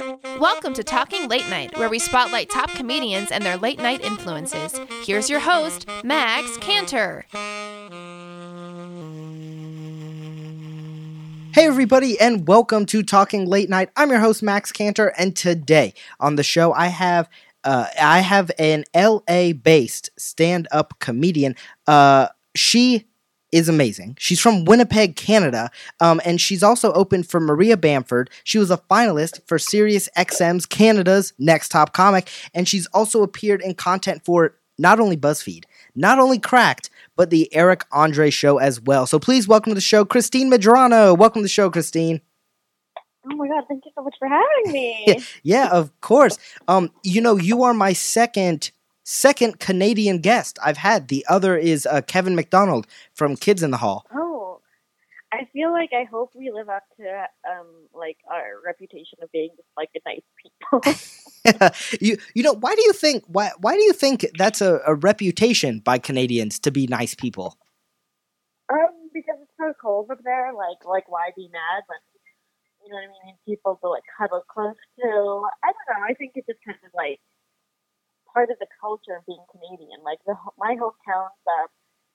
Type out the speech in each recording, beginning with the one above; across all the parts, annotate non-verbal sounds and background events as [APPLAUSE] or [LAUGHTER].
Welcome to Talking Late Night, where we spotlight top comedians and their late night influences. Here's your host, Max Cantor. Hey, everybody, and welcome to Talking Late Night. I'm your host, Max Cantor, and today on the show, I have uh, I have an LA based stand up comedian. Uh, she is amazing. She's from Winnipeg, Canada, um, and she's also opened for Maria Bamford. She was a finalist for Sirius XM's Canada's Next Top Comic, and she's also appeared in content for not only BuzzFeed, not only Cracked, but the Eric Andre Show as well. So please welcome to the show, Christine Medrano. Welcome to the show, Christine. Oh my god, thank you so much for having me. yeah, [LAUGHS] yeah, of course. Um, you know, you are my second second Canadian guest I've had. The other is uh, Kevin McDonald from Kids in the Hall. Oh, I feel like I hope we live up to um like our reputation of being just like a nice people. [LAUGHS] [LAUGHS] you you know why do you think why why do you think that's a, a reputation by Canadians to be nice people? um, because it's so cold up there. Like, like why be mad when you know what I mean? People to like cuddle close to. I don't know. I think it just kind of like part of the culture of being Canadian. Like the my hometown's uh,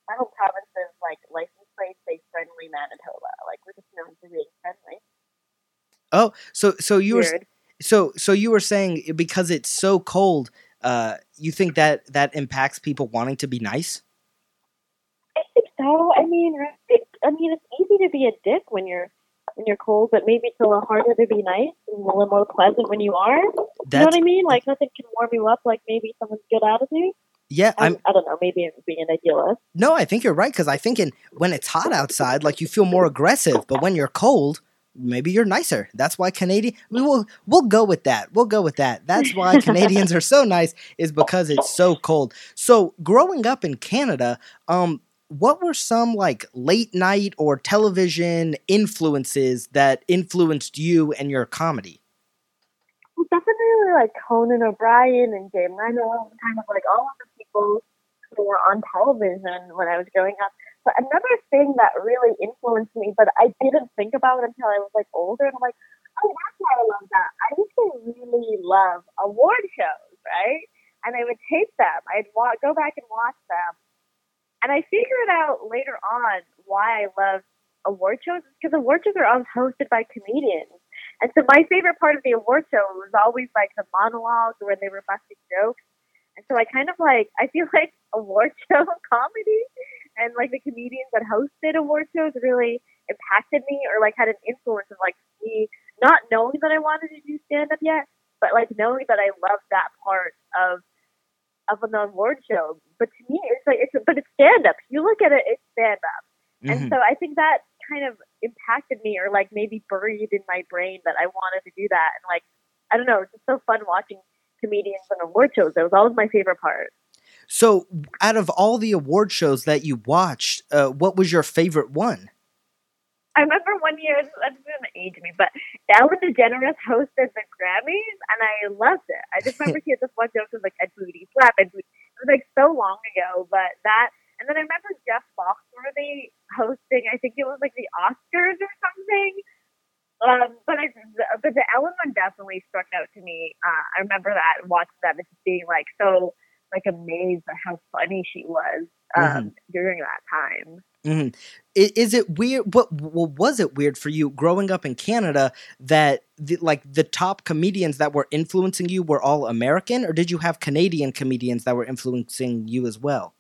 my home is like license plate say friendly Manitoba. Like we're just known for being friendly. Oh, so so you were so so you were saying because it's so cold, uh, you think that that impacts people wanting to be nice? I think so. I mean? I mean, it's easy to be a dick when you're when you're cold, but maybe it's a little harder to be nice and a little more pleasant when you are. You know what I mean? Like nothing can warm you up like maybe someone's good attitude. yeah. I'm, I don't know. Maybe I'm being an idealist. no, I think you're right because I think in when it's hot outside, like you feel more aggressive, but when you're cold, maybe you're nicer. That's why Canadian we will we'll go with that. We'll go with that. That's why [LAUGHS] Canadians are so nice is because it's so cold. So growing up in Canada, um, what were some like late night or television influences that influenced you and your comedy? Well, definitely like Conan O'Brien and Jay Leno, kind of like all of the people who were on television when I was growing up. But another thing that really influenced me, but I didn't think about until I was like older, and I'm like, oh, that's why I love that. I used to really love award shows, right? And I would tape them. I'd wa- go back and watch them. And I figured out later on why I love award shows because award shows are always hosted by comedians. And so my favorite part of the award show was always like the monologues where they were busting jokes. And so I kind of like I feel [LAUGHS] like award show [LAUGHS] comedy and like the comedians that hosted award shows really impacted me or like had an influence of like me not knowing that I wanted to do stand up yet, but like knowing that I loved that part of of an award show. But to me it's like it's but it's stand up. You look at it, it's stand up. And so I think that kind of impacted me or like maybe buried in my brain that I wanted to do that. And like, I don't know, it's just so fun watching comedians on award shows. That was always my favorite part. So, out of all the award shows that you watched, uh, what was your favorite one? I remember one year, that's going to age me, but Ellen DeGeneres hosted the Grammys and I loved it. I just remember [LAUGHS] she had this one joke that was like, Ed Booty, slap Ed Booty. It was like so long ago, but that, and then I remember Jeff Foxworthy hosting, I think it was like the Oscars or something. Um, but I, but the Ellen one definitely struck out to me. Uh, I remember that and watching that and just being like so like amazed at how funny she was um, during that time. Hmm I- Is it weird? What, what was it weird for you growing up in Canada that the, like the top comedians that were influencing you were all American, or did you have Canadian comedians that were influencing you as well?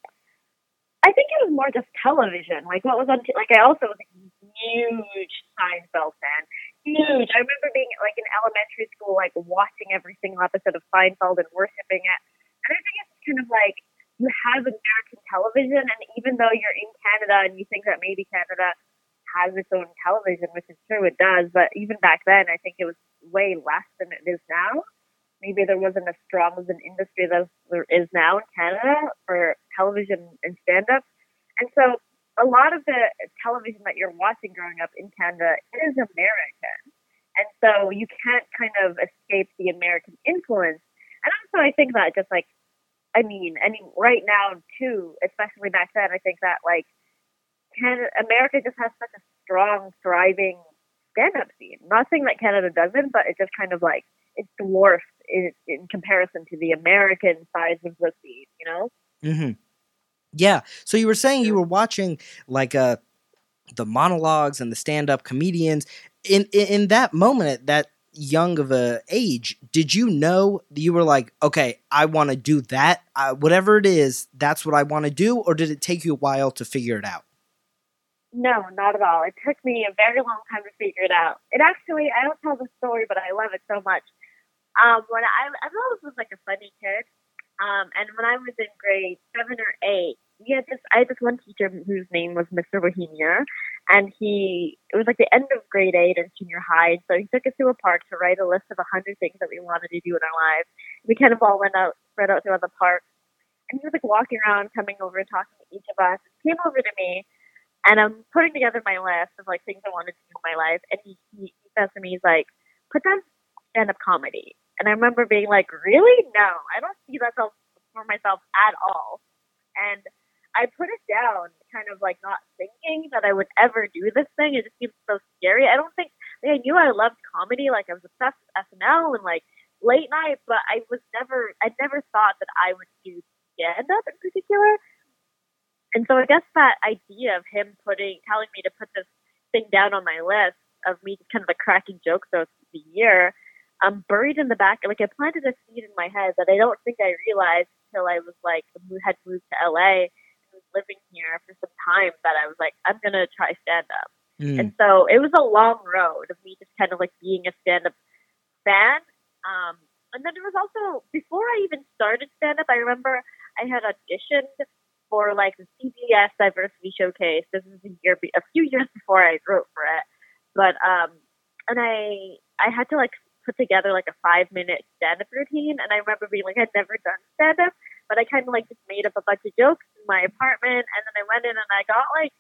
I think it was more just television. Like what was on, t- like I also was a huge Seinfeld fan. Huge. I remember being like in elementary school, like watching every single episode of Seinfeld and worshiping it. And I think it's kind of like you have American television, and even though you're in Canada and you think that maybe Canada has its own television, which is true, it does, but even back then, I think it was way less than it is now. Maybe there wasn't as strong of an industry as there is now in Canada for television and stand up. And so a lot of the television that you're watching growing up in Canada is American. And so you can't kind of escape the American influence. And also, I think that just like, I mean, I mean, right now too, especially back then, I think that like, Canada, America just has such a strong, thriving stand-up scene. Not saying that Canada doesn't, but it just kind of like it's dwarfed in, in comparison to the American size of the scene, You know. Mm-hmm. Yeah. So you were saying you were watching like uh the monologues and the stand-up comedians in in, in that moment at that young of a age did you know you were like okay i want to do that. Uh, whatever it is that's what i want to do or did it take you a while to figure it out? No not at all. It took me a very long time to figure it out. It actually i don't tell the story but i love it so much. Um when i i always was like a funny kid. Um and when i was in grade seven or eight we had this I had this one teacher whose name was Mr. Bohemia and he it was like the end of grade eight and junior high, so he took us to a park to write a list of a hundred things that we wanted to do in our lives. We kind of all went out spread out throughout the park. And he was like walking around, coming over and talking to each of us. He came over to me and I'm putting together my list of like things I wanted to do in my life and he, he, he says to me, he's like, Put down stand up comedy. And I remember being like, Really? No, I don't see that for myself at all. And I put it down, kind of like not thinking that I would ever do this thing. It just seems so scary. I don't think like, I knew I loved comedy, like I was obsessed with SNL and like late night, but I was never, I never thought that I would do stand up in particular. And so I guess that idea of him putting, telling me to put this thing down on my list of me kind of like cracking jokes throughout the year, um, buried in the back, like I planted a seed in my head that I don't think I realized until I was like had moved to LA living here for some time that I was like, I'm gonna try stand up. Mm. And so it was a long road of me just kind of like being a stand up fan. Um, and then it was also before I even started stand up, I remember I had auditioned for like the CBS Diversity Showcase. This was a year, a few years before I wrote for it. But um, and I I had to like put together like a five minute stand up routine, and I remember being like I'd never done stand up, but I kind of like just made up a bunch of jokes in my apartment, and then I went in and I got like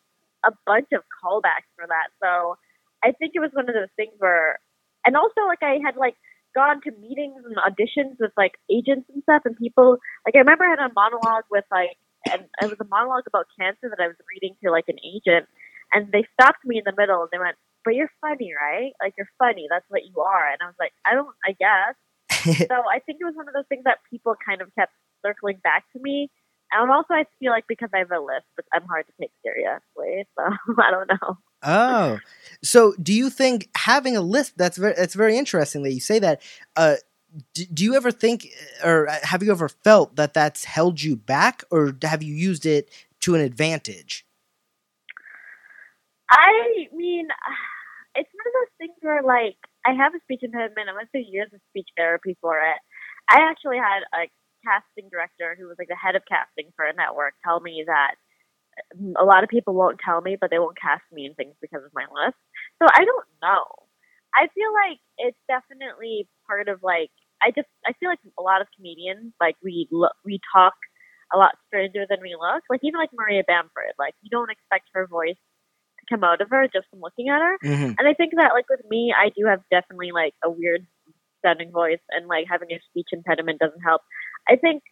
a bunch of callbacks for that. So I think it was one of those things where, and also like I had like gone to meetings and auditions with like agents and stuff, and people like I remember I had a monologue with like, and it was a monologue about cancer that I was reading to like an agent, and they stopped me in the middle and they went, "But you're funny, right? Like you're funny. That's what you are." And I was like, "I don't. I guess." [LAUGHS] so I think it was one of those things that people kind of kept circling back to me. And also, I feel like because I have a list, but I'm hard to take seriously. So [LAUGHS] I don't know. Oh, so do you think having a list that's very that's very interesting that you say that. Uh, do, do you ever think, uh, or uh, have you ever felt that that's held you back, or have you used it to an advantage? I mean, [SIGHS] it's one of those things where, like, I have a speech impediment. I went through years of speech therapy for it. I actually had a casting director who was like the head of casting for a network tell me that a lot of people won't tell me, but they won't cast me in things because of my list. So I don't know. I feel like it's definitely part of like I just I feel like a lot of comedians like we look we talk a lot stranger than we look. Like even like Maria Bamford, like you don't expect her voice to come out of her just from looking at her. Mm-hmm. And I think that like with me, I do have definitely like a weird sounding voice, and like having a speech impediment doesn't help. I think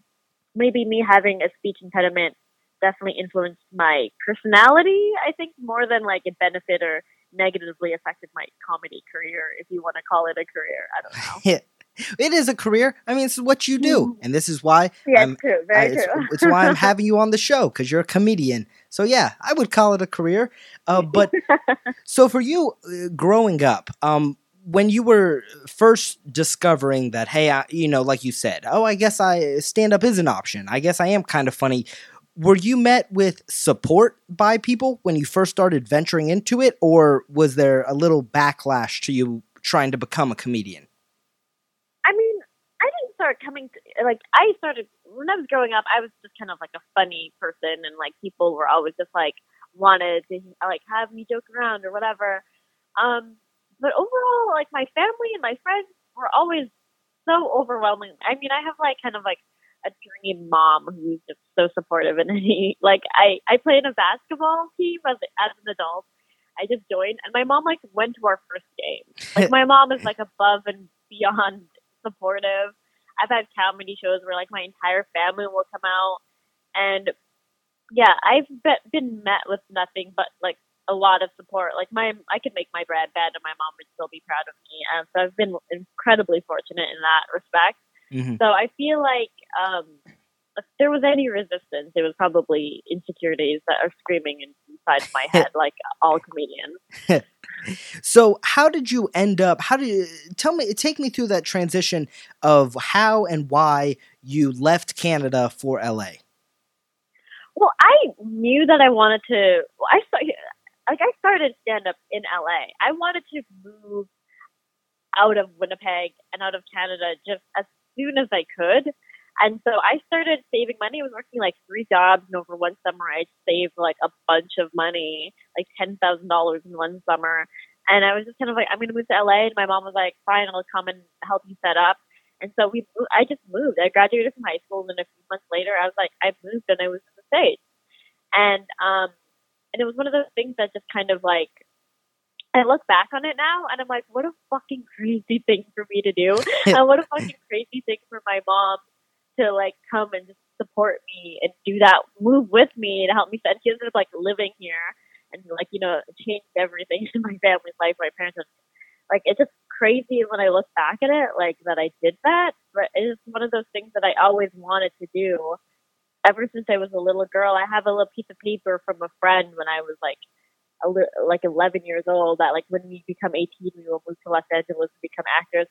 maybe me having a speech impediment definitely influenced my personality. I think more than like it benefited or negatively affected my comedy career, if you want to call it a career. I don't know. [LAUGHS] It is a career. I mean, it's what you do, mm-hmm. and this is why. Yeah, I'm, true. Very I, it's, true. it's why I'm [LAUGHS] having you on the show because you're a comedian. So yeah, I would call it a career. Uh, but [LAUGHS] so for you, uh, growing up, um, when you were first discovering that, hey, I, you know, like you said, oh, I guess I stand up is an option. I guess I am kind of funny. Were you met with support by people when you first started venturing into it, or was there a little backlash to you trying to become a comedian? I mean, I didn't start coming to, like, I started, when I was growing up, I was just kind of like a funny person, and like people were always just like, wanted to like have me joke around or whatever. Um, but overall, like my family and my friends were always so overwhelming. I mean, I have like kind of like a dream mom who's just so supportive and [LAUGHS] he like I I play in a basketball team as as an adult. I just joined and my mom like went to our first game. Like my mom is like above and beyond supportive. I've had comedy shows where like my entire family will come out and yeah, I've been met with nothing but like a lot of support. Like my, I could make my bread bed, and my mom would still be proud of me. And so I've been incredibly fortunate in that respect. Mhm. So I feel like um, if there was any resistance, it was probably insecurities that are screaming inside my head, [LAUGHS] like all comedians. [LAUGHS] So, how did you end up? How did you, tell me? Take me through that transition of how and why you left Canada for LA. Well, I knew that I wanted to. I like I started stand up in LA. I wanted to move out of Winnipeg and out of Canada just as soon as I could. And so I started saving money. I was working like three jobs, and over one summer, I saved like a bunch of money, like ten thousand dollars in one summer. And I was just kind of like, I'm to move to LA. And my mom was like, Fine, I'll come and help you set up. And so we, I just moved. I graduated from high school, and a few months later, I was like, I moved, and I was in the states. And um, and it was one of those things that just kind of like I look back on it now and I'm like, what a fucking crazy thing for me to do. [LAUGHS] and what a fucking crazy thing for my mom to like come and just support me and do that move with me to help me set she ended up like living here and like, you know, changed everything [LAUGHS] in my family's life, my parents and like it's just crazy when I look back at it, like that I did that. But it is one of those things that I always wanted to do ever since I was a little girl. I have a little piece of paper from a friend when I was like a li- like 11 years old that like when we become 18 we will move to Los Angeles and become actors.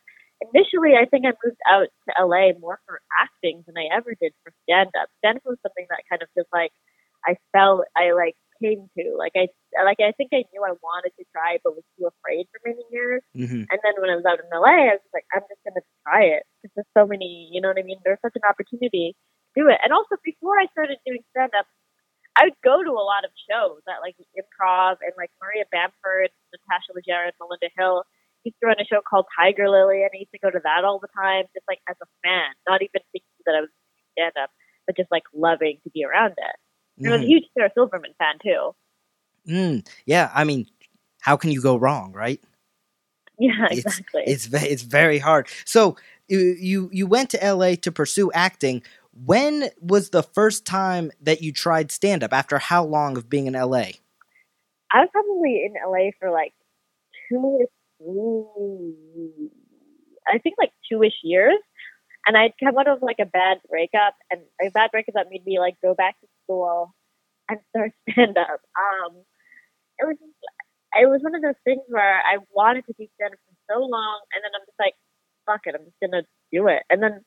Initially, I think I moved out to LA more for acting than I ever did for stand up. Stand up was something that kind of just like I felt I like came to. Like I like I think I knew I wanted to try but was too afraid for many years. hmm And then when I was out in LA, I was just like, I'm just gonna try it because there's so many, you know what I mean? There's such an opportunity to do it. And also before I started doing stand up, I would go to a lot of shows at like improv and like Maria Bamford, Natasha Leggero, and Melinda Hill used to run a show called Tiger Lily, and I used to go to that all the time, just like as a fan, not even thinking that I was stand up, but just like loving to be around it. And I was a huge Sarah Silverman fan too. Mm, yeah, I mean, how can you go wrong, right? Yeah, It's- exactly. It's ve- it's very hard. So you you you went to LA to pursue acting. When was the first time that you tried stand up? After how long of being in LA? I was probably in LA for like two I think like two-ish years. And I'd come out of like a bad breakup, and a bad breakup that made me like go back to school and start [LAUGHS] stand up. Um, it was just, it was one of those things where I wanted to do stand up for so long, and then I'm just like, fuck it, I'm just gonna do it. And then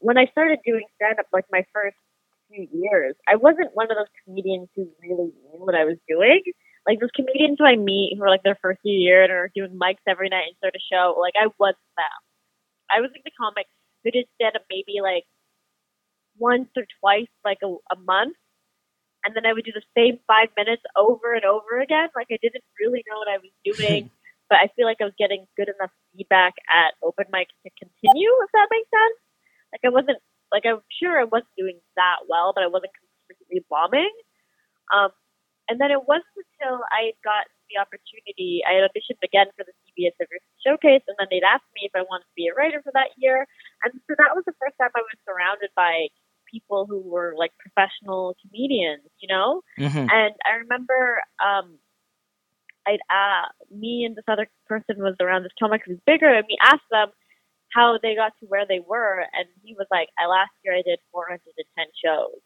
when I started doing stand up, like my first few years, I wasn't one of those comedians who really knew what I was doing like those comedians who I meet who are like their first year and are doing mics every night and start a show, like I was them. I was like the comic who did stand up maybe like once or twice, like a, a month, and then I would do the same five minutes over and over again. Like I didn't really know what I was doing, [LAUGHS] but I feel like I was getting good enough feedback at open mics to continue, if that makes sense. Like I wasn't like I'm sure I wasn't doing that well, but I wasn't completely bombing. Um, and then it wasn't until I got the opportunity, I had auditioned again for the CBS Diversity Showcase, and then they'd asked me if I wanted to be a writer for that year. And so that was the first time I was surrounded by people who were like professional comedians, you know? Mm-hmm. And I remember um, I'd uh, me and this other person was around this comic who's bigger, and we asked them how they got to where they were, and he was like, "I last year I did 410 shows."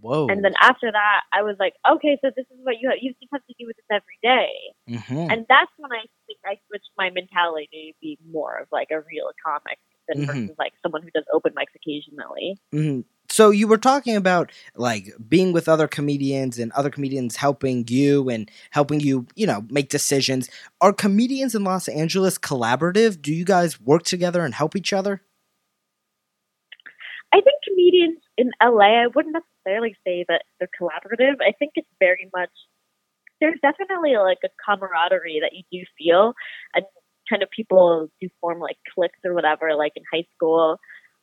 Whoa. And then after that, I was like, okay, so this is what you have. You just have to do with this every day. Mhm. And that's when I think I switched my mentality to be more of like a real comic than Mhm. versus like someone who does open mics occasionally. Mhm. So you were talking about like being with other comedians and other comedians helping you and helping you, you know, make decisions. Are comedians in Los Angeles collaborative? Do you guys work together and help each other? I think comedians in LA, I wouldn't necessarily say that they're collaborative. I think it's very much there's definitely like a camaraderie that you do feel, and kind of people do form like cliques or whatever, like in high school.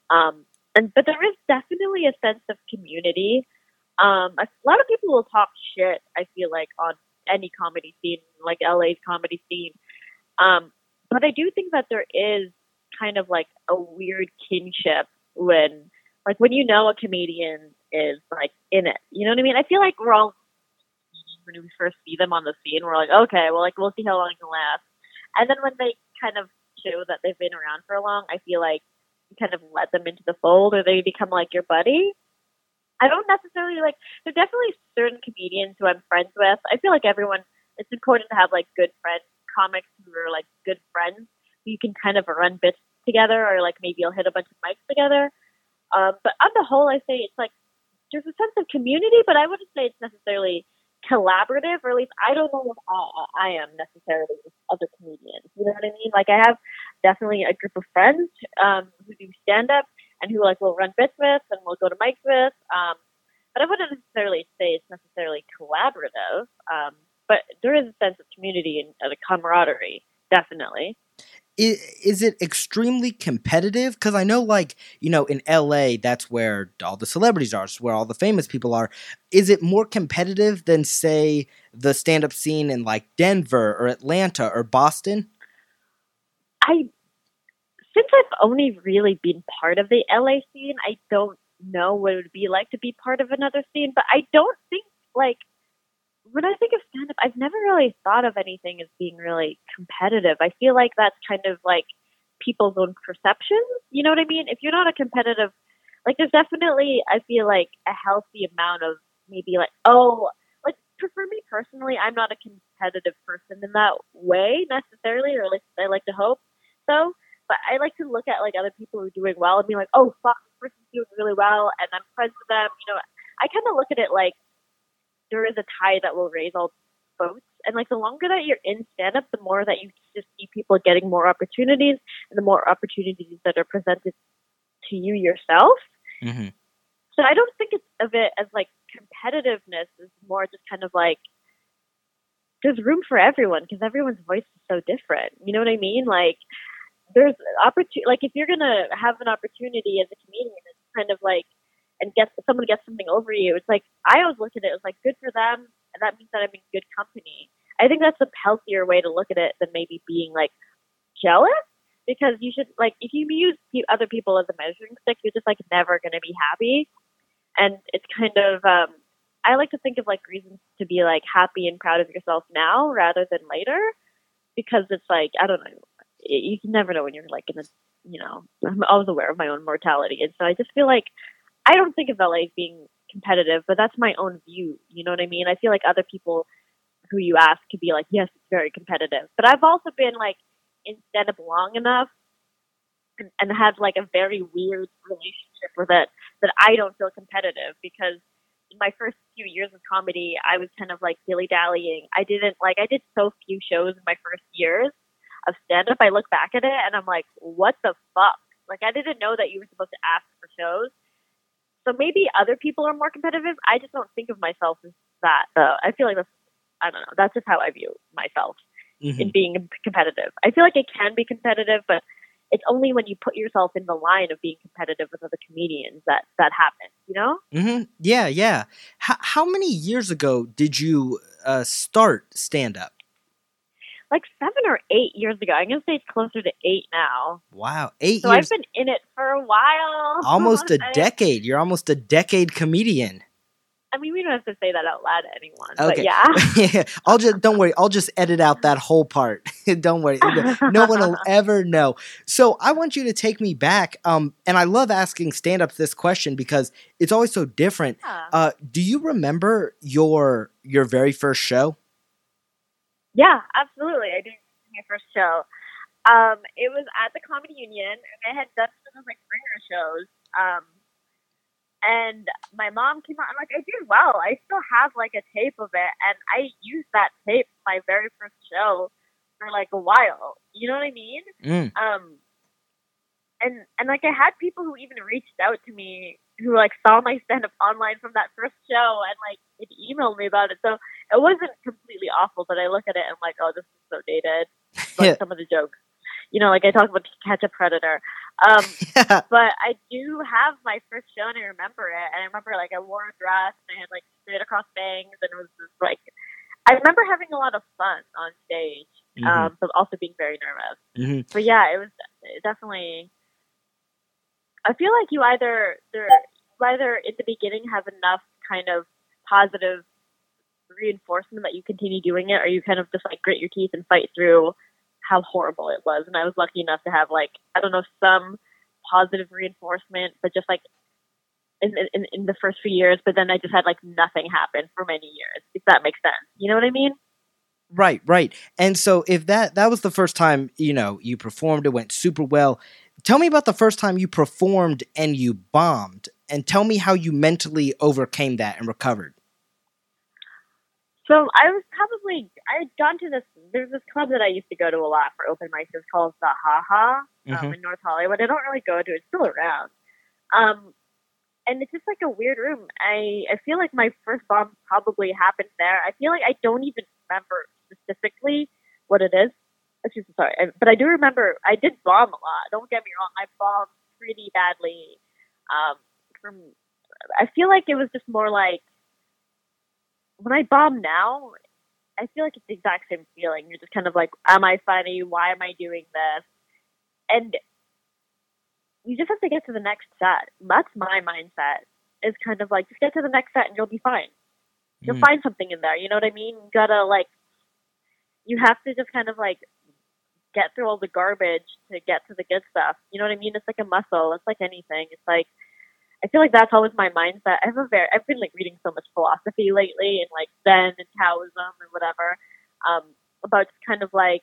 Um, and but there is definitely a sense of community. Um, a lot of people will talk shit. I feel like on any comedy scene, like LA's comedy scene. Um, but I do think that there is kind of like a weird kinship when like when you know a comedian is like in it. You know what I mean? I feel like we're all when we first see them on the scene. We're like, okay, well, like we'll see how long it can last. And then when they kind of show that they've been around for a long, I feel like kind of let them into the fold, or they become like your buddy. I don't necessarily like. There are definitely certain comedians who I'm friends with. I feel like everyone. It's important to have like good friends, comics who are like good friends. You can kind of run bits together, or like maybe you'll hit a bunch of mics together. Um, but on the whole, I say it's like there's a sense of community, but I wouldn't say it's necessarily collaborative, or at least I don't know if I, I am necessarily with other comedians. You know what I mean? Like I have definitely a group of friends um, who do stand up and who like will run bits with and we'll go to mics with. Um, but I wouldn't necessarily say it's necessarily collaborative. Um, but there is a sense of community and uh, camaraderie, definitely is, is it extremely competitive? Because I know, like, you know, in LA, that's where all the celebrities are, where all the famous people are. Is it more competitive than, say, the stand up scene in like Denver or Atlanta or Boston? I, since I've only really been part of the LA scene, I don't know what it would be like to be part of another scene, but I don't think, like, when I think of stand up, I've never really thought of anything as being really competitive. I feel like that's kind of like people's own perceptions. You know what I mean? If you're not a competitive, like there's definitely, I feel like a healthy amount of maybe like, oh, like for me personally, I'm not a competitive person in that way necessarily, or at least I like to hope so. But I like to look at like other people who are doing well and be like, oh, fuck, this person's doing really well, and I'm friends with them. You know, I kind of look at it like there is a tide that will raise all boats. And like the longer that you're in stand up, the more that you just see people getting more opportunities and the more opportunities that are presented to you yourself. Mm-hmm. So I don't think it's of it as like competitiveness is more just kind of like there's room for everyone because everyone's voice is so different. You know what I mean? Like there's opportunity. Like if you're gonna have an opportunity as a comedian, it's kind of like and get someone gets something over you. It's like I always look at it as like good for them, and that means that I'm in good company. I think that's a healthier way to look at it than maybe being like jealous, because you should like if you use other people as a measuring stick, you're just like never to be happy, and it's kind of um, I like to think of like reasons to be like happy and proud of yourself now rather than later, because it's like I don't know, you can never know when you're like in a you know I'm always aware of my own mortality, and so I just feel like I don't think of LA as being competitive, but that's my own view. You know what I mean? I feel like other people who you ask could be like, yes, it's very competitive. But I've also been like in stand up long enough and, and had like a very weird relationship with it that I don't feel competitive because in my first few years of comedy, I was kind of like dilly dallying. I didn't like, I did so few shows in my first years of stand up. I look back at it and I'm like, what the fuck? Like, I didn't know that you were supposed to ask for shows. So maybe other people are more competitive. I just don't think of myself as that. Though I feel like that's I don't know. That's just how I view myself mm-hmm. in being competitive. I feel like it can be competitive, but it's only when you put yourself in the line of being competitive with other comedians that that happens. You know? Mm-hmm. Yeah, yeah. How how many years ago did you uh, start stand up? Like seven or eight years ago. I'm gonna say it's closer to eight now. Wow, eight so years. I've been in it for a while. [LAUGHS] Almost a decade. You're almost a decade comedian. I mean, we don't have to say that out loud to anyone. Okay. But [LAUGHS] yeah. I'll just don't worry. I'll just edit out that whole part. [LAUGHS] don't worry. No one will ever know. So I want you to take me back. Um, and I love asking stand-ups this question because it's always so different. Yeah. Uh, do you remember your your very first show? Yeah, absolutely. I did my first show. Um, it was at the Comedy Union, and I had done some of like bringer shows. Um, and my mom came out. I'm like, I did well. I still have like a tape of it, and I used that tape my very first show for like a while. You know what I mean? Mm. Um, and and like I had people who even reached out to me who like saw my stand up online from that first show and like it emailed me about it. So it wasn't completely awful, but I look at it and I'm like, oh, this is so dated. Like yeah. some of the jokes. You know, like I talked about Catch a Predator. Um, yeah. But I do have my first show and I remember it. And I remember like I wore a dress and I had like straight across bangs and it was just like, I remember having a lot of fun on stage, mm-hmm. um, but also being very nervous. Mm-hmm. But yeah, it was definitely. I feel like you either there either in the beginning have enough kind of positive reinforcement that you continue doing it, or you kind of just like grit your teeth and fight through how horrible it was. And I was lucky enough to have like I don't know some positive reinforcement, but just like in, in in the first few years. But then I just had like nothing happen for many years. If that makes sense, you know what I mean? Right, right. And so if that that was the first time, you know, you performed, it went super well. Tell me about the first time you performed and you bombed and tell me how you mentally overcame that and recovered. So I was probably I had gone to this. There's this club that I used to go to a lot for open mics. It's called the Ha Ha um, Mhm. in North Hollywood. I don't really go to. it. It's still around. Um, and it's just like a weird room. I I feel like my first bomb probably happened there. I feel like I don't even remember specifically what it is. Excuse me, sorry, I- but I do remember I did bomb a lot. Don't get me wrong, I bombed pretty badly. Um, from I feel like it was just more like when I bomb now, I feel like it's the exact same feeling. You're just kind of like, am I funny? Why am I doing this? And you just have to get to the next set. That's my mindset. Is kind of like just get to the next set and you'll be fine. You'll Mm. find something in there. You know what I mean? You gotta like, you have to just kind of like get through all the garbage to get to the good stuff. You know what I mean? It's like a muscle. It's like anything. It's like I feel like that's always my mindset. I have a very I've been like reading so much philosophy lately and like Zen and Taoism and whatever um, about just kind of like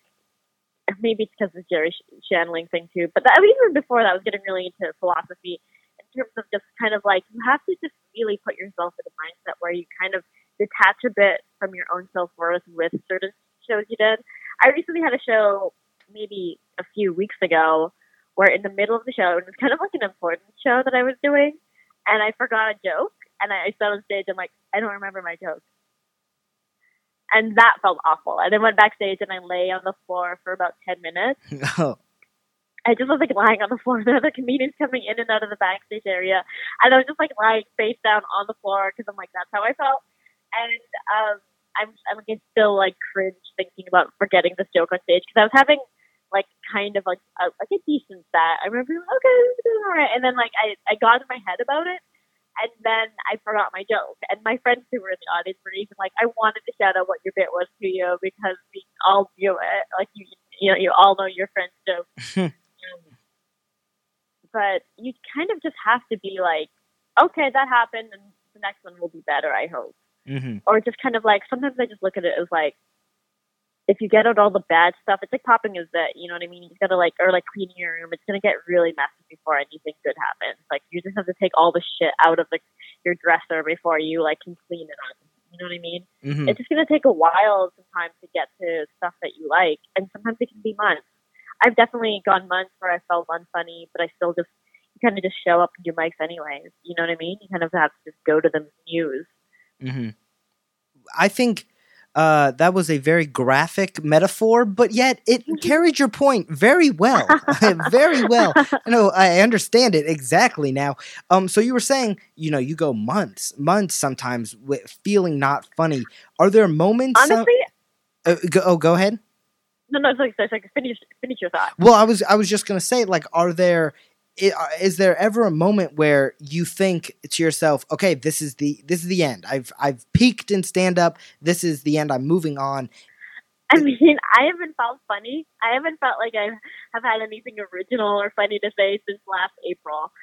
maybe it's because of the Jerry Sh- thing too. But that, even before that, I was getting really into philosophy in terms of just kind of like you have to just really put yourself in a mindset where you kind of detach a bit from your own self worth with certain shows you did. I recently had a show maybe a few weeks ago where in the middle of the show, it was kind of like an important show that I was doing, and I forgot a joke, and I, I stood on stage and like I don't remember my joke, and that felt awful. And I went backstage and I lay on the floor for about ten minutes. [LAUGHS] Oh, I just was like lying on the floor. [LAUGHS] There were comedians coming in and out of the backstage area, and I was just like lying face down on the floor because I'm like that's how I felt. And um, I'm I'm like still like cringe thinking about forgetting this joke on stage because I was having like kind of like a, like a decent set. I remember like, okay, this is all right, and then like I I got in my head about it. And then I forgot my joke. And my friends who were in the audience were even like, I wanted to shout out what your bit was to you because we all knew it. Like you, you know, you all know your friend's joke. Um, [LAUGHS] but you kind of just have to be like, okay, that happened, and the next one will be better. I hope. hmm Or just kind of like sometimes I just look at it as like, if you get out all the bad stuff, it's like popping a zit. You know what I mean? You just gotta like, or like cleaning your room. It's gonna get really messy before anything good happens. Like you just have to take all the shit out of like your dresser before you like can clean it up. You know what I mean? hmm it's just to take a while sometimes to get to stuff that you like and sometimes it can be months i've definitely gone months where i felt unfunny but i still just you kind of just show up and do mics anyways you know what i mean you kind of have to just go to the news hmm I think uh, that was a very graphic metaphor, but yet it carried your point very well, [LAUGHS] very well. [LAUGHS] No, I understand it exactly now. Um, so you were saying, you know, you go months, months sometimes with feeling not funny. Are there moments? honestly uh, go, oh, go ahead. no no it's like, it's like finish finish your thought Well, I was I was just gonna say, like, are there uh, is there ever a moment where you think to yourself, okay, this is the this is the end. I've I've peaked in stand up. This is the end. I'm moving on. I mean, I haven't felt funny. I haven't felt like I have had anything original or funny to say since last April. [LAUGHS]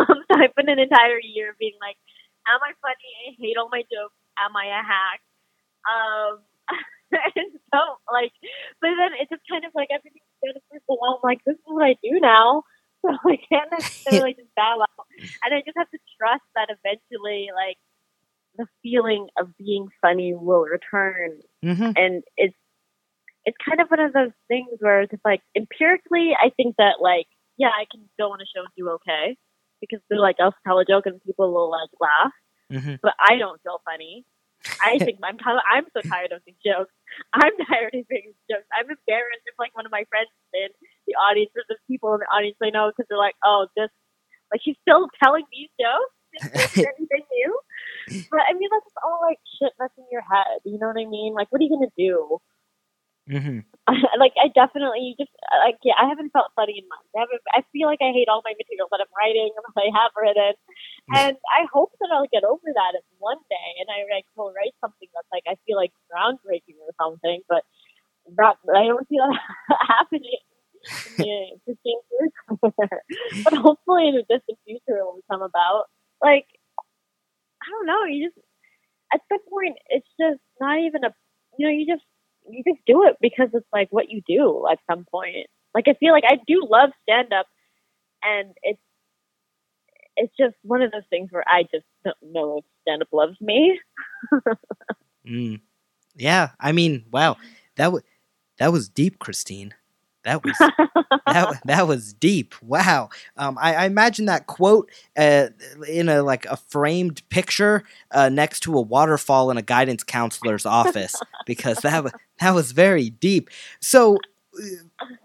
Um, so I've been an entire year being like, "Am I funny? I hate all my jokes. Am I a hack?" Um, [LAUGHS] and so like, but then it just kind of like everything's of all, I'm like, "This is what I do now." [LAUGHS] So I can't necessarily [LAUGHS] just bow out, and I just have to trust that eventually, like, the feeling of being funny will return hmm and it's it's kind of one of those things where it's like empirically I think that like yeah I can go on a show and do okay because they're like I'll tell a joke and people will like laugh hmm but I don't feel funny. I [LAUGHS] think I'm of, I'm so tired of these jokes. I'm tired of these jokes. I'm embarrassed if like one of my friends in the audience or the people in the audience they know because they're like oh this like she's still telling these jokes. Anything [LAUGHS] new? But I mean that's just all like shit that's in your head. You know what I mean? Like what are you gonna do? hmm [LAUGHS] like I definitely just like yeah, I haven't felt funny in months. I haven't. I feel like I hate all my material that I'm writing and that I have written, and I hope that I'll get over that one day, and I like will write something that's like I feel like groundbreaking or something, but that I don't see that [LAUGHS] happening. Stewart [LAUGHS] but hopefully in the distant future it will come about. Like I don't know, you just at that point it's just not even a you know, you just you just do it because it's like what you do at some point. Like I feel like I do love stand up and it's it's just one of those things where I just don't know if stand up loves me. [LAUGHS] mm. Yeah, I mean, wow, that was that was deep, Christine. That [LAUGHS] was that, that was deep. Wow. Um, I, I, imagine that quote uh, in a like a framed picture uh, next to a waterfall in a guidance counselor's office because that was that was very deep. So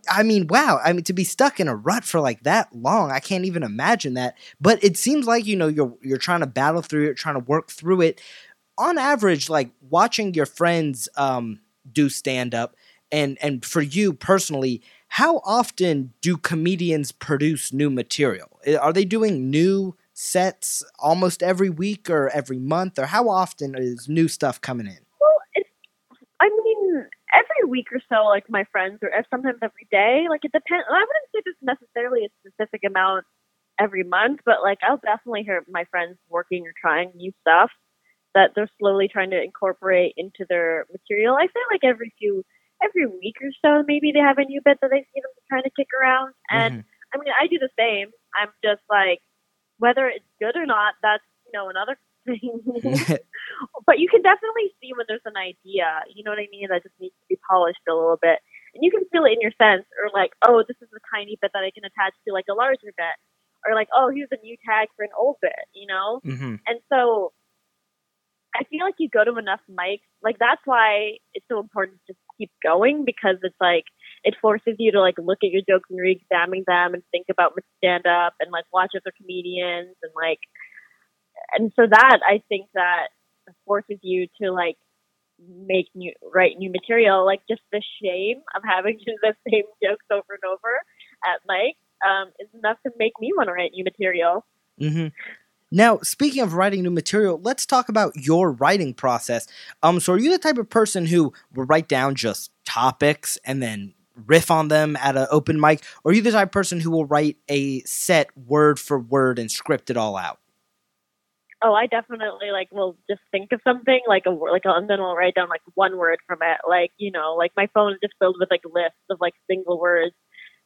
I mean, wow. I mean, to be stuck in a rut for like that long, I can't even imagine that. But it seems like you know you're you're trying to battle through it, trying to work through it. On average, like watching your friends um, do stand up, and and for you personally, how often do comedians produce new material? Are they doing new sets almost every week or every month, or how often is new stuff coming in? Well, it's. I mean, every week or so, like my friends, or uh, sometimes every day. Like it depends. I wouldn't say there's necessarily a specific amount every month, but like I'll definitely hear my friends working or trying new stuff that they're slowly trying to incorporate into their material. I feel like every few, every week or so, maybe they have a new bit that they see them trying to kick around. And mm-hmm. I mean, I do the same. I'm just like, whether it's good or not, that's you know another [LAUGHS] thing. [LAUGHS] but you can definitely see when there's an idea, you know what I mean, that just needs to be polished a little bit. And you can feel it in your sense, or like, oh, this is a tiny bit that I can attach to like a larger bit, or like, oh, here's a new tag for an old bit, you know. Mm-hmm. And so, I feel like you go to enough mics, like that's why it's so important to just keep going because it's like it forces you to like look at your jokes and re-examine them and think about stand up and like watch other comedians and like and so that I think that forces you to like make new write new material. Like just the shame of having to do the same jokes over and over at Mike um, is enough to make me want to write new material. Mm-hmm. Now, speaking of writing new material, let's talk about your writing process. Um, so are you the type of person who will write down just topics and then riff on them at an open mic, or are you the type of person who will write a set word for word and script it all out? oh, I definitely like will just think of something like a like a, and then I'll write down like one word from it. Like you know, like my phone is just filled with like lists of like single words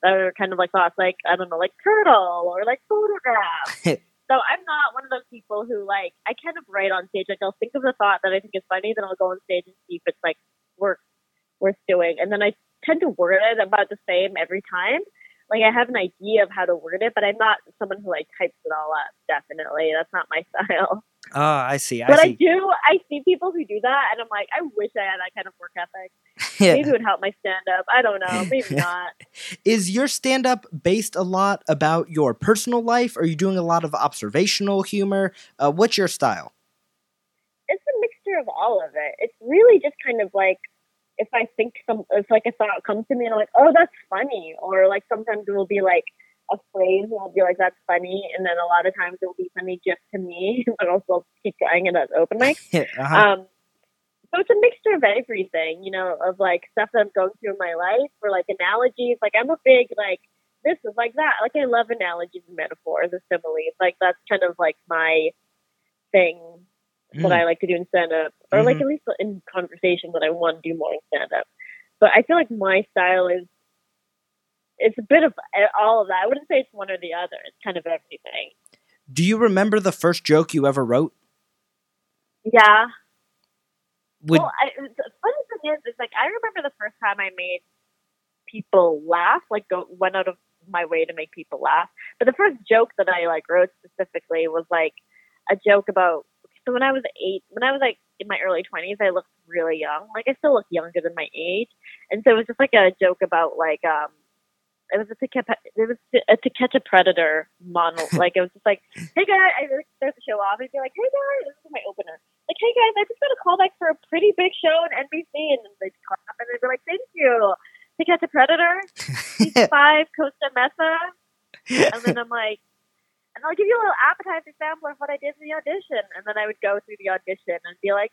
that are kind of like thoughts, like I don't know, like turtle or like photograph. [LAUGHS] so I'm not one of those people who like I kind of write on stage. Like I'll think of the thought that I think is funny, then I'll go on stage and see if it's like worth worth doing, and then I tend to word it about the same every time like I have an idea of how to word it, but I'm not someone who like types it all up. Definitely, that's not my [LAUGHS] style. Oh, I see. I but see. I do. I see people who do that, and I'm like, I wish I had that kind of work ethic. [LAUGHS] yeah. Maybe it would help my stand up. I don't know. Maybe [LAUGHS] not. Is your stand up based a lot about your personal life? Are you doing a lot of observational humor? Uh, what's your style? It's a mixture of all of it. It's really just kind of like if I think some, if like a thought comes to me and I'm like, oh, that's funny, or like sometimes it will be like a phrase and I'll be like, that's funny, and then a lot of times it will be funny just to me, [LAUGHS] but I'll still keep going it as open mic. [LAUGHS] uh-huh. Um, so it's a mixture of everything, you know, of like stuff that I'm going through in my life, or like analogies. Like I'm a big like this is like that. Like I love analogies and metaphors and similes. Like that's kind of like my thing mm. what I like to do in stand up, or mm-hmm. like at least in conversation what I want to do more in stand up. But I feel like my style is it's a bit of all of that. I wouldn't say it's one or the other. It's kind of everything. Do you remember the first joke you ever wrote? Yeah. Would... Well, I, the funny thing is, is like I remember the first time I made people laugh, like go went out of my way to make people laugh. But the first joke that I like wrote specifically was like a joke about so when I was eight, when I was like in my early twenties, I looked really young. Like I still look younger than my age, and so it was just like a joke about like um, it was a to catch it was a to catch a predator model. [LAUGHS] like it was just like, hey guys, I really start the show off and be like, hey guys, this is my opener. Like, hey guys, I just got a call back for a pretty big show on NBC, and they'd clap and they'd be like, thank you. To catch a predator, [LAUGHS] five Costa Mesa, and then I'm like and I'll give you a little appetizer sample of what I did in the audition. And then I would go through the audition and be like,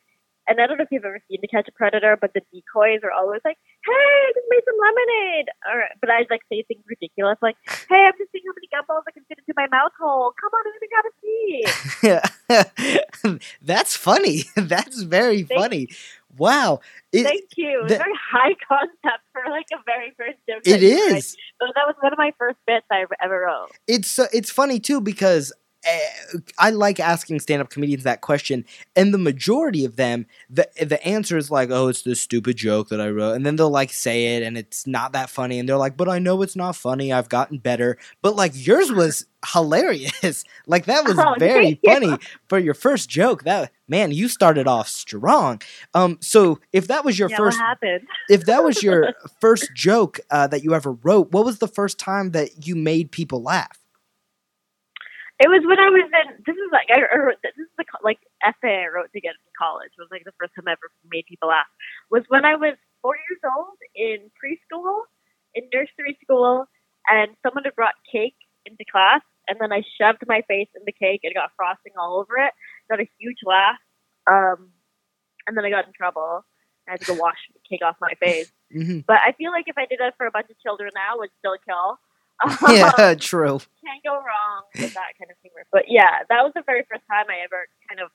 And I don't know if you've ever seen To Catch a Predator, but the decoys are always like, "Hey, I just made some lemonade," or but I'd like say things ridiculous like, "Hey, I'm just seeing how many gumballs I can fit into my mouth hole. Come on, let me grab a seat." That's funny. [LAUGHS] That's very Thank- funny. Wow. It, Thank you. It's that- very high concept for like a very first joke. It is. that you write. is. But that was one of my first bits I ever- wrote. It's uh, it's funny too because I like asking stand-up comedians that question, and the majority of them, the the answer is like, "Oh, it's this stupid joke that I wrote," and then they'll like say it, and it's not that funny, and they're like, "But I know it's not funny. I've gotten better." But like yours [LAUGHS] was hilarious. [LAUGHS] like that was Oh, very you. funny for your first joke. That man, you started off strong. Um, so if that was your yeah, first if that was your [LAUGHS] first joke uh, that you ever wrote, what was the first time that you made people laugh? It was when I was in. This is like I, I wrote, this is the like essay I wrote to get into college. It was like the first time I ever made people laugh. Was when I was four years old in preschool, in nursery school, and someone had brought cake into class, and then I shoved my face in the cake and got frosting all over it. Got a huge laugh, um, and then I got in trouble. I had to go wash the cake off my face. hmm But I feel like if I did that for a bunch of children now, it would still kill. Yeah, [LAUGHS] [LAUGHS] true. can't go wrong with that kind of humor. But yeah, that was the very first time I ever kind of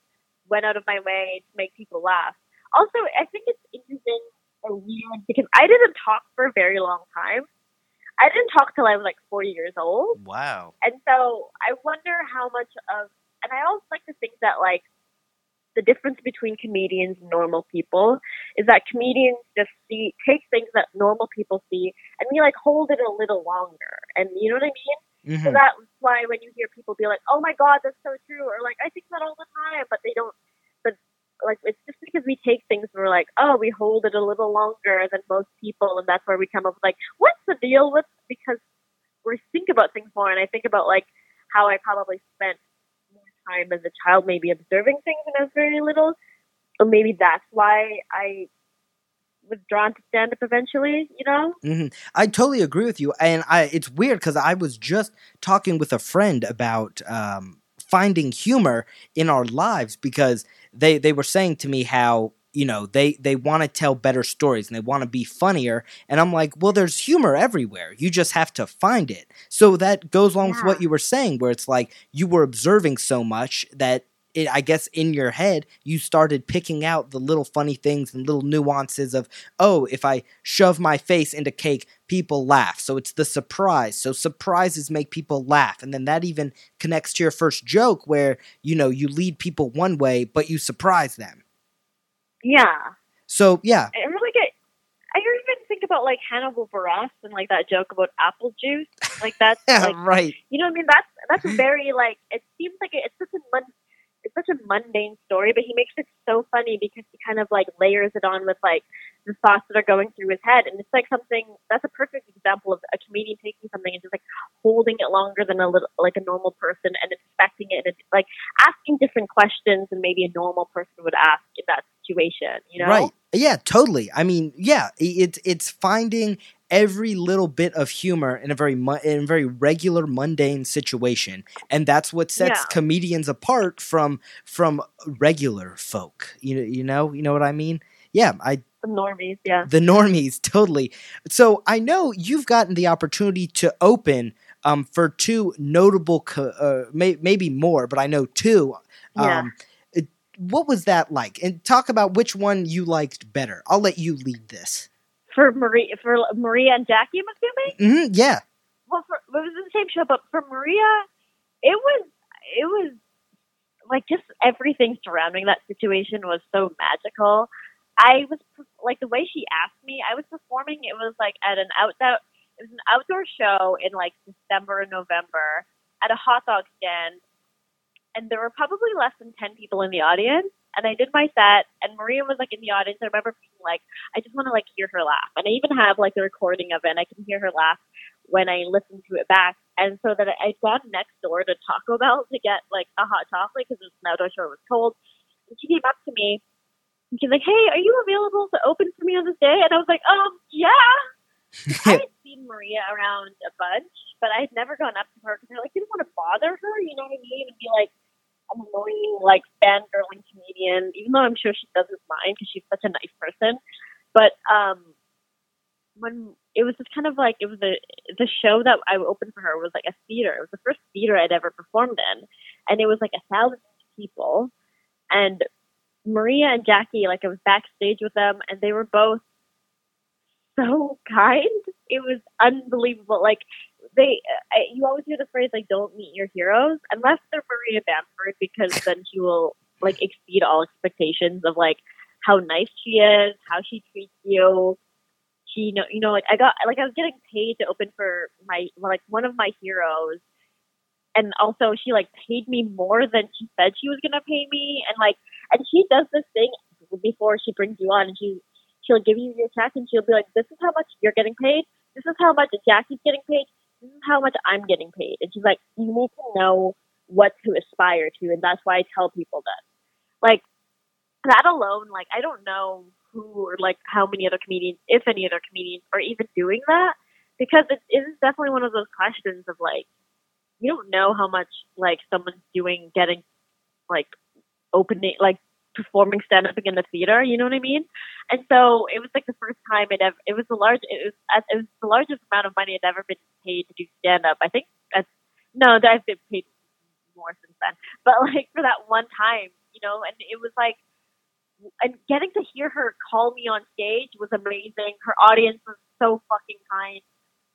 went out of my way to make people laugh. Also, I think it's interesting or weird because I didn't talk for a very long time. I didn't talk till I was like 40 years old. Wow. And so I wonder how much of, and I always like to think that like the difference between comedians and normal people is that comedians just see, take things that normal people see and we like hold it a little longer. And you know what I mean? So hmm that's why when you hear people be like, "Oh my God, that's so true," or like, "I think that all the time," but they don't. But like, it's just because we take things, and we're like, "Oh, we hold it a little longer than most people," and that's where we come up with like, "What's the deal with?" Because we think about things more, and I think about like how I probably spent time as a child, maybe observing things when I was very little, or maybe that's why I was drawn to stand up eventually. You know? hmm I totally agree with you, and I it's weird because I was just talking with a friend about um, finding humor in our lives because they they were saying to me how you know they they want to tell better stories and they want to be funnier and i'm like well there's humor everywhere. You just have to find it. So that goes along with what you were saying where it's like you were observing so much that it, i guess in your head you started picking out the little funny things and little nuances of oh if i shove my face into cake people laugh. So it's the surprise. So surprises make people laugh and then that even connects to your first joke where you know you lead people one way but you surprise them Yeah. so yeah I really get. I even think about like Hannibal Buress and like that joke about apple juice. Like that's [LAUGHS] yeah like right you know what I mean. That's that's mm-hmm. very like it seems like it, it's such a mun- it's such a mundane story, but he makes it so funny because he kind of like layers it on with like the thoughts that are going through his head, and it's like something that's a perfect example of a comedian taking something and just like holding it longer than a little like a normal person and expecting it, and it's, like asking different questions than maybe a normal person would ask in that situation. You know, Right. Yeah, totally. I mean, yeah, it's it's finding every little bit of humor in a very mu- in a very regular mundane situation and that's what sets Yeah. comedians apart from from regular folk you know you know you know what i mean yeah i the normies. Yeah. the normies totally so i know you've gotten the opportunity to open um for two notable co- uh, may- maybe more but i know two Yeah. um it- what was that like and talk about which one you liked better i'll let you lead this for Maria for Maria and Jackie, I'm assuming. hmm yeah Well, for, it was the same show, but for Maria, it was it was like just everything surrounding that situation was so magical. I was like the way she asked me. I was performing. It was like at an outdoor. It was an outdoor show in like December and November at a hot dog stand, and there were probably less than ten people in the audience. And I did my set, and Maria was like in the audience. I remember being like, I just want to like hear her laugh, and I even have like the recording of it. and I can hear her laugh when I listened to it back. And so that I'd gone next door to Taco Bell to get like a hot chocolate because it was an outdoor show. It was cold. And she came up to me and she's like, "Hey, are you available to open for me on this day?" And I was like, "Um, yeah." [LAUGHS] I had seen Maria around a bunch, but I had never gone up to her because I like didn't want to bother her. You know what I mean? And be like, an annoying, like fangirling comedian, even though I'm sure she doesn't mind because she's such a nice person. But um, when it was just kind of like it was a the show that I opened for her was like a theater. It was the first theater I'd ever performed in, and it was like a thousand people, and Maria and Jackie, like I was backstage with them, and they were both so [LAUGHS] kind. It was unbelievable. Like they, I, you always hear the phrase like "don't meet your heroes" unless they're Maria Bamford, because then she will like exceed all expectations of like how nice she is, how she treats you. She, know, you know, like I got, like I was getting paid to open for my, like one of my heroes, and also she like paid me more than she said she was gonna pay me, and like, and she does this thing before she brings you on, and she, she'll give you your check, and she'll be like, "This is how much you're getting paid. This is how much Jackie's getting paid. This is how much I'm getting paid." And she's like, "You need to know what to aspire to, and that's why I tell people that." Like that alone, like I don't know who or like how many other comedians, if any other comedians, are even doing that because it is definitely one of those questions of like you don't know how much like someone's doing getting like opening like performing stand up in the theater, you know what I mean? And so it was like the first time it ever it was the large it was it was the largest amount of money I'd ever been paid to do stand up. I think that's no, that I've been paid more since then. But like for that one time, you know, and it was like and getting to hear her call me on stage was amazing. Her audience was so fucking kind.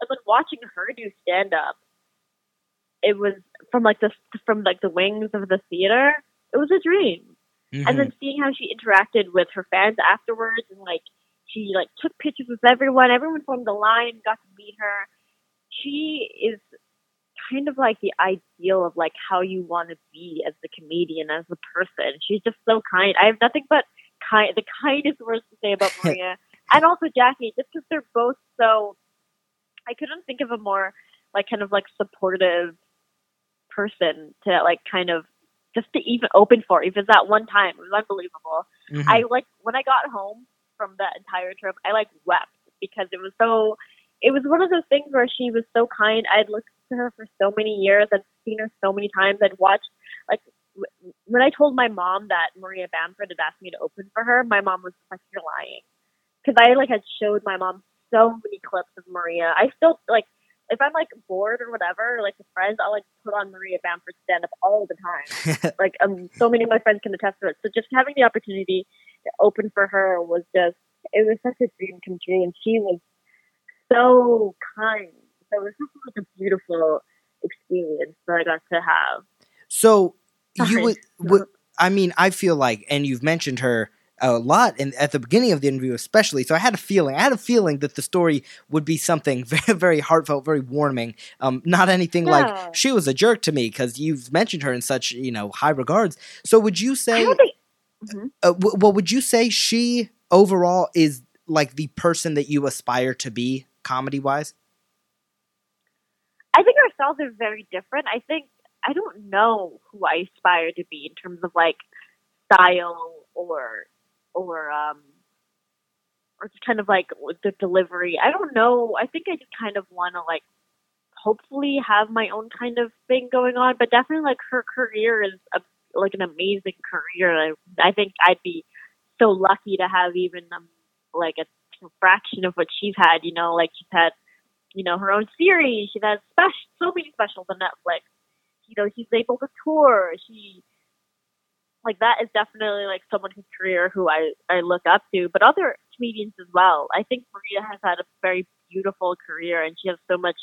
And then watching her do stand up, it was from like the from like the wings of the theater. It was a dream. Mm-hmm. And then seeing how she interacted with her fans afterwards, and like she like took pictures with everyone. Everyone formed a line, got to meet her. She is kind of like the ideal of like how you want to be as a comedian, as a person. She's just so kind. I have nothing but kind, the kindest words to say about [LAUGHS] Maria, and also Jackie, just because they're both so. I couldn't think of a more like kind of like supportive person to like kind of just to even open for, even that one time. It was unbelievable. Mm-hmm. I like when I got home from that entire trip, I like wept because it was so. It was one of those things where she was so kind. I'd looked to her for so many years. I'd seen her so many times. I'd watched like when I told my mom that Maria Bamford had asked me to open for her, my mom was like, "You're lying," because I like had showed my mom so many clips of Maria. I still like if I'm like bored or whatever, like with friends, I'll like put on Maria Bamford stand up all the time. [LAUGHS] like um, so many of my friends can attest to it. So just having the opportunity to open for her was just it was such a dream come true, and she was so kind. So it was just like a beautiful experience that I got to have. So you would, would I mean, I feel like, and you've mentioned her a lot and at the beginning of the interview especially so i had a feeling i had a feeling that the story would be something [LAUGHS] very very heartfelt very warming um, not anything like she was a jerk to me because you've mentioned her in such you know high regards. So would you say think, mm-hmm. uh, w- well would you say she overall is like the person that you aspire to be comedy wise i think our styles are very different. I think i don't know who i aspire to be in terms of like style or or um or just kind of like the delivery. I don't know. I think I just kind of want to like hopefully have my own kind of thing going on, but definitely like her career is a, like an amazing career. I, I think I'd be so lucky to have even um, like a fraction of what she's had. You know, like she's had you know her own series. She's had special so many specials on Netflix. You know, she's able to tour. She like that is definitely like someone whose career who I I look up to, but other comedians as well. I think Maria has had a very beautiful career, and she has so much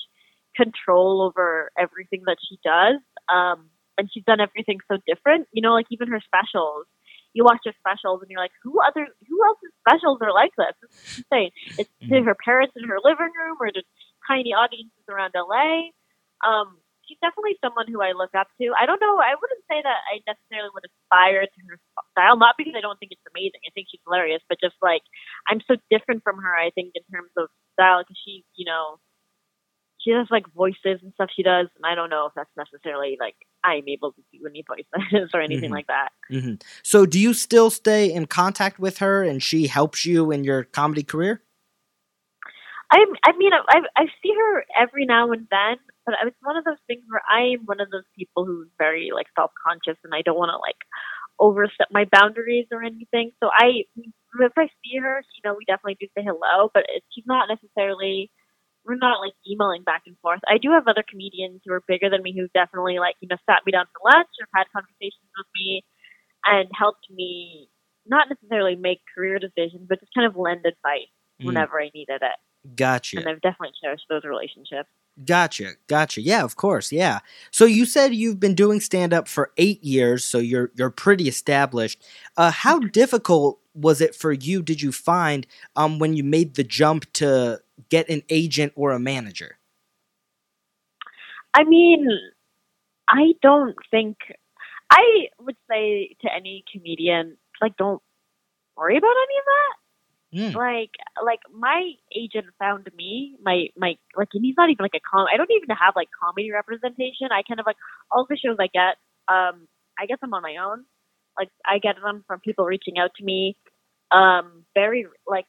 control over everything that she does. Um, and she's done everything so different. You know, like even her specials. You watch her specials, and you're like, who other who else's specials are like this? It's insane. It's mm-hmm. her parents in her living room, or just tiny audiences around LA. Um, she's definitely someone who I look up to. I don't know. I wouldn't say that I necessarily would aspire to her style, not because I don't think it's amazing. I think she's hilarious, but just like I'm so different from her. I think in terms of style, because she, you know, she has like voices and stuff she does, and I don't know if that's necessarily like I'm able to do any voices [LAUGHS] or anything mm-hmm. like that. Mm-hmm. So, do you still stay in contact with her, and she helps you in your comedy career? I I mean I I see her every now and then but it's one of those things where I'm one of those people who's very like self conscious, and I don't want to like overstep my boundaries or anything. So I, if I see her, you know, we definitely do say hello, but it, she's not necessarily. We're not like emailing back and forth. I do have other comedians who are bigger than me who definitely like you know sat me down for lunch or had conversations with me and helped me not necessarily make career decisions, but just kind of lend advice Mm. whenever I needed it. Gotcha. And I've definitely cherished those relationships. Gotcha. Gotcha. Yeah, of course. Yeah. So you said you've been doing stand up for 8 years, so you're you're pretty established. Uh how difficult was it for you did you find um when you made the jump to get an agent or a manager? I mean, I don't think I would say to any comedian like don't worry about any of that. Mm. Like like my agent found me, my my like and he's not even like a com I don't even have like comedy representation. I kind of like all the shows I get, um, I get them on my own. Like I get them from people reaching out to me. Um, very like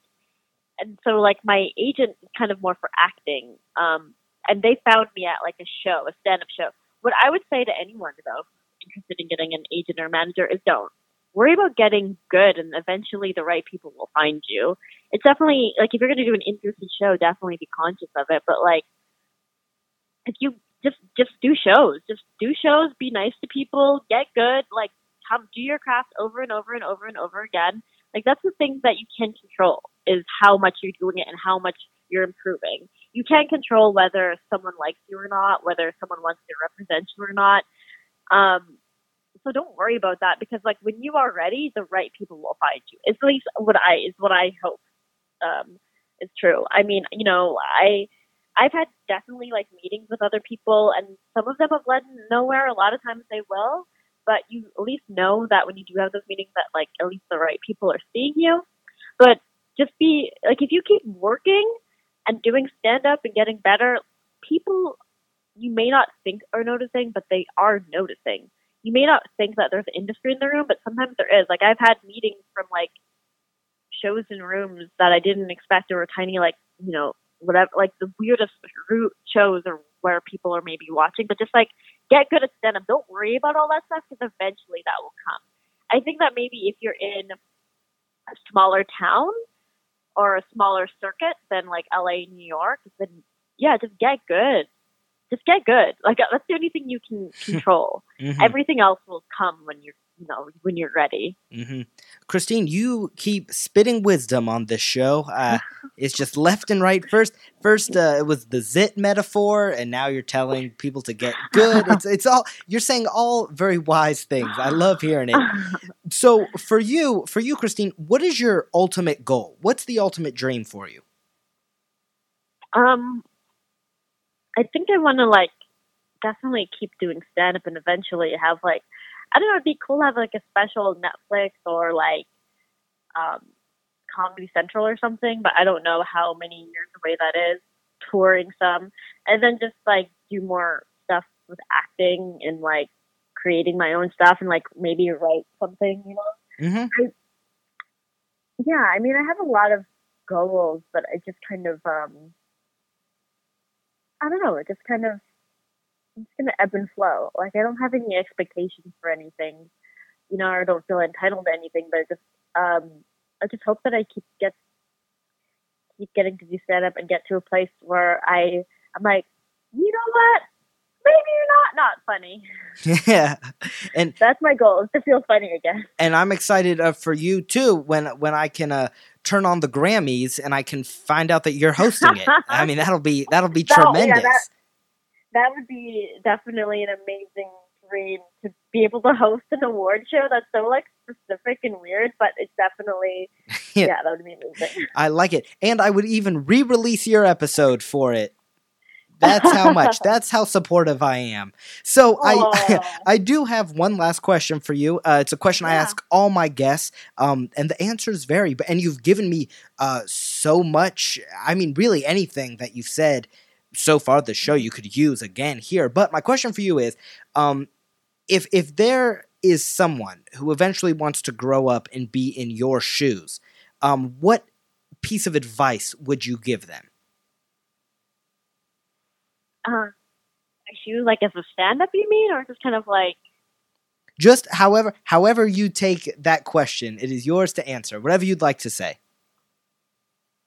and so like my agent is kind of more for acting. Um and they found me at like a show, a stand up show. What I would say to anyone though interested in getting an agent or manager is don't worry about getting good and eventually the right people will find you. It's definitely like if you're gonna do an in person show, definitely be conscious of it. But like if you just just do shows. Just do shows, be nice to people, get good, like have do your craft over and over and over and over again. Like that's the things that you can control is how much you're doing it and how much you're improving. You can't control whether someone likes you or not, whether someone wants to represent you or not. Um, so don't worry about that because like when you are ready, the right people will find you. It's at least what I is what I hope um, is true. I mean, you know, I I've had definitely like meetings with other people, and some of them have led nowhere. A lot of times they will, but you at least know that when you do have those meetings, that like at least the right people are seeing you. But just be like if you keep working and doing stand up and getting better, people you may not think are noticing, but they are noticing. You may not think that there's industry in the room, but sometimes there is. Like I've had meetings from like shows in rooms that I didn't expect or were tiny, like you know whatever, like the weirdest root shows or where people are maybe watching. But just like get good at stand up. Don't worry about all that stuff because eventually that will come. I think that maybe if you're in a smaller town or a smaller circuit than like LA, New York, then yeah, just get good. Just get good. Like that's the only thing you can [LAUGHS] control. Mhm. Everything else will come when you're, you know, when you're ready. hmm Christine, you keep spitting wisdom on this show. Uh, [LAUGHS] it's just left and right. First, first uh, it was the zit metaphor, and now you're telling people to get good. It's it's all you're saying all very wise things. I love hearing it. So for you, for you, Christine, what is your ultimate goal? What's the ultimate dream for you? Um, I think I want to like definitely keep doing stand up and eventually have like I don't know. It'd be cool to have like a special Netflix or like um, Comedy Central or something, but I don't know how many years away that is. Touring some, and then just like do more stuff with acting and like creating my own stuff and like maybe write something, you know. Mm-hmm. Yeah, I mean, I have a lot of goals, but I just kind of, um, I don't know, it just kind of, it's gonna ebb and flow. Like, I don't have any expectations for anything, you know, I don't feel entitled to anything, but I just, um, I just hope that I keep get, keep getting to do stand up and get to a place where I, I'm like, you know what? Maybe you're not not funny. [LAUGHS] yeah, and That's my goal is to feel funny again. and I'm excited uh, for you too when when I can uh, turn on the Grammys and I can find out that you're hosting it. I mean, that'll be that'll be [LAUGHS] No, yeah, tremendous. that- that would be definitely an amazing dream to be able to host an award show that's so like specific and weird, but it's definitely [LAUGHS] Yeah. yeah, that would be amazing. I like it. And I would even re release your episode for it. That's how much. [LAUGHS] That's how supportive I am. So I [LAUGHS] I do have one last question for you. Uh, it's a question I ask all my guests, um, and the answers vary. But and you've given me uh, so much. I mean, really anything that you've said so far the show you could use again here. But my question for you is, um, if if there is someone who eventually wants to grow up and be in your shoes, um, what piece of advice would you give them? Uh, too, like as a stand up, you mean, or just kind of like Just however however you take that question, it is yours to answer. Whatever you'd like to say.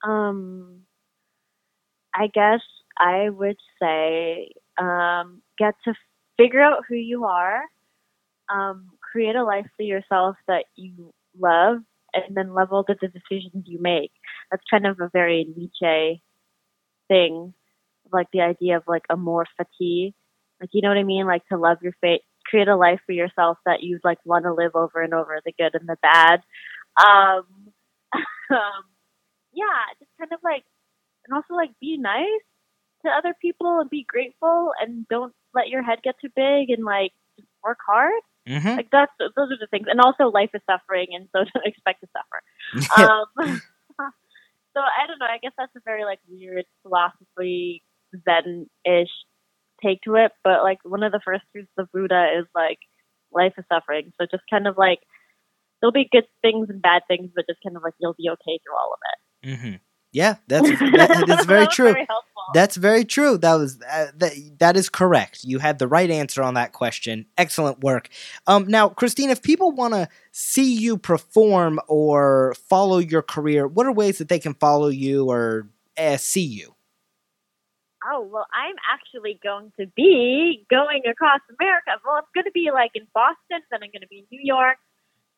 um I guess I would say um get to figure out who you are, um, create a life for yourself that you love and then love all the decisions you make. That's kind of a very Nietzsche thing, like the idea of like amor fati. Like you know what I mean? Like to love your fate, create a life for yourself that you'd like want to live over and over, the good and the bad. Um, [LAUGHS] um, yeah, just kind of like, and also like be nice to other people and be grateful and don't let your head get too big and like just work hard. Mm-hmm. Like that's those are the things. And also life is suffering, and so [LAUGHS] don't expect to suffer. [LAUGHS] Um, so I don't know. I guess that's a very like weird philosophy Zen ish take to it. But like one of the first truths of Buddha is like life is suffering. So just kind of like there'll be good things and bad things, but just kind of like you'll be okay through all of it. mm-hmm. Yeah, that's [LAUGHS] that, that's very That true. Very. That's very true. That was uh, that, that is correct. You had the right answer on that question. Excellent work. Um, now, Christine, if people want to see you perform or follow your career, what are ways that they can follow you or uh, see you? Oh, well, I'm actually going to be going across America. Well, I'm going to be like in Boston, then I'm going to be in New York,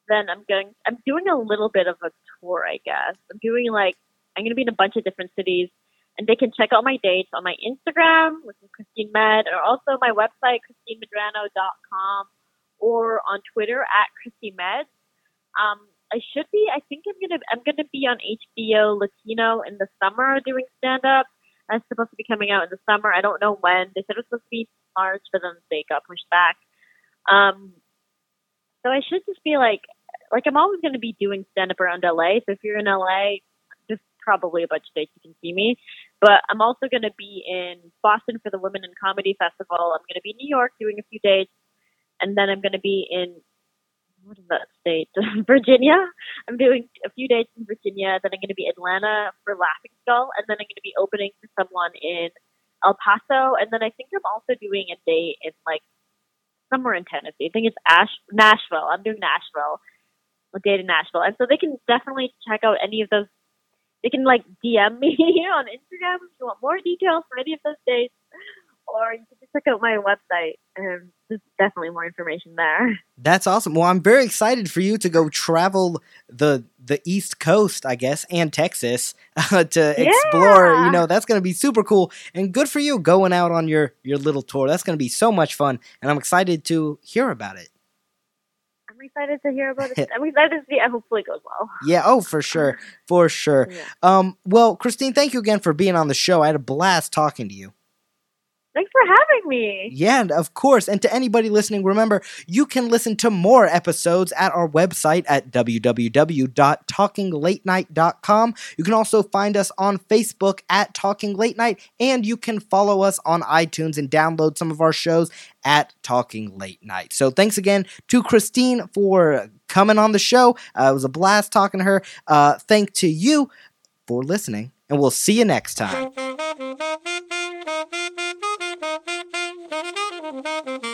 then I'm going, I'm doing a little bit of a tour, I guess. I'm doing like, I'm going to be in a bunch of different cities, and they can check out my dates on my Instagram, which is Christine Med, or also my website, ChristineMedrano.com, or on Twitter at Christine Med. Um, I should be, I think I'm going to, I'm to be on HBO Latino in the summer doing stand up. That's supposed to be coming out in the summer. I don't know when. They said it was supposed to be March, but then they got pushed back. Um, so I should just be like, like I'm always going to be doing stand up around LA. So if you're in LA, there's probably a bunch of dates you can see me. But I'm also going to be in Boston for the Women in Comedy Festival. I'm going to be in New York doing a few dates, and then I'm going to be in what is that state? [LAUGHS] Virginia. I'm doing a few days in Virginia. Then I'm going to be Atlanta for Laughing Skull, and then I'm going to be opening for someone in El Paso, and then I think I'm also doing a date in like somewhere in Tennessee. I think it's Ash Nashville. I'm doing Nashville, a date in Nashville, and so they can definitely check out any of those. They can like DM me [LAUGHS] on Instagram if you want more details for any of those dates, or you can just check out my website. And there's definitely more information there. That's awesome. Well, I'm very excited for you to go travel the the East Coast, I guess, and Texas uh, [LAUGHS] to explore. You know, that's going to be super cool and good for you going out on your your little tour. That's going to be so much fun, and I'm excited to hear about it. I'm excited to hear about it. [LAUGHS] I'm excited to see it. Hopefully, it goes well. Yeah, oh, for sure, [LAUGHS] for sure. Yeah. Um, well, Christine, thank you again for being on the show. I had a blast talking to you. Thanks for having me. Yeah, and of course. And to anybody listening, remember you can listen to more episodes at our website at www.talkinglatenight.com. You can also find us on Facebook at Talking Late Night, and you can follow us on iTunes and download some of our shows at Talking Late Night. So thanks again to Christine for coming on the show. Uh, it was a blast talking to her. Uh, thank to you for listening, and we'll see you next time. Thank you.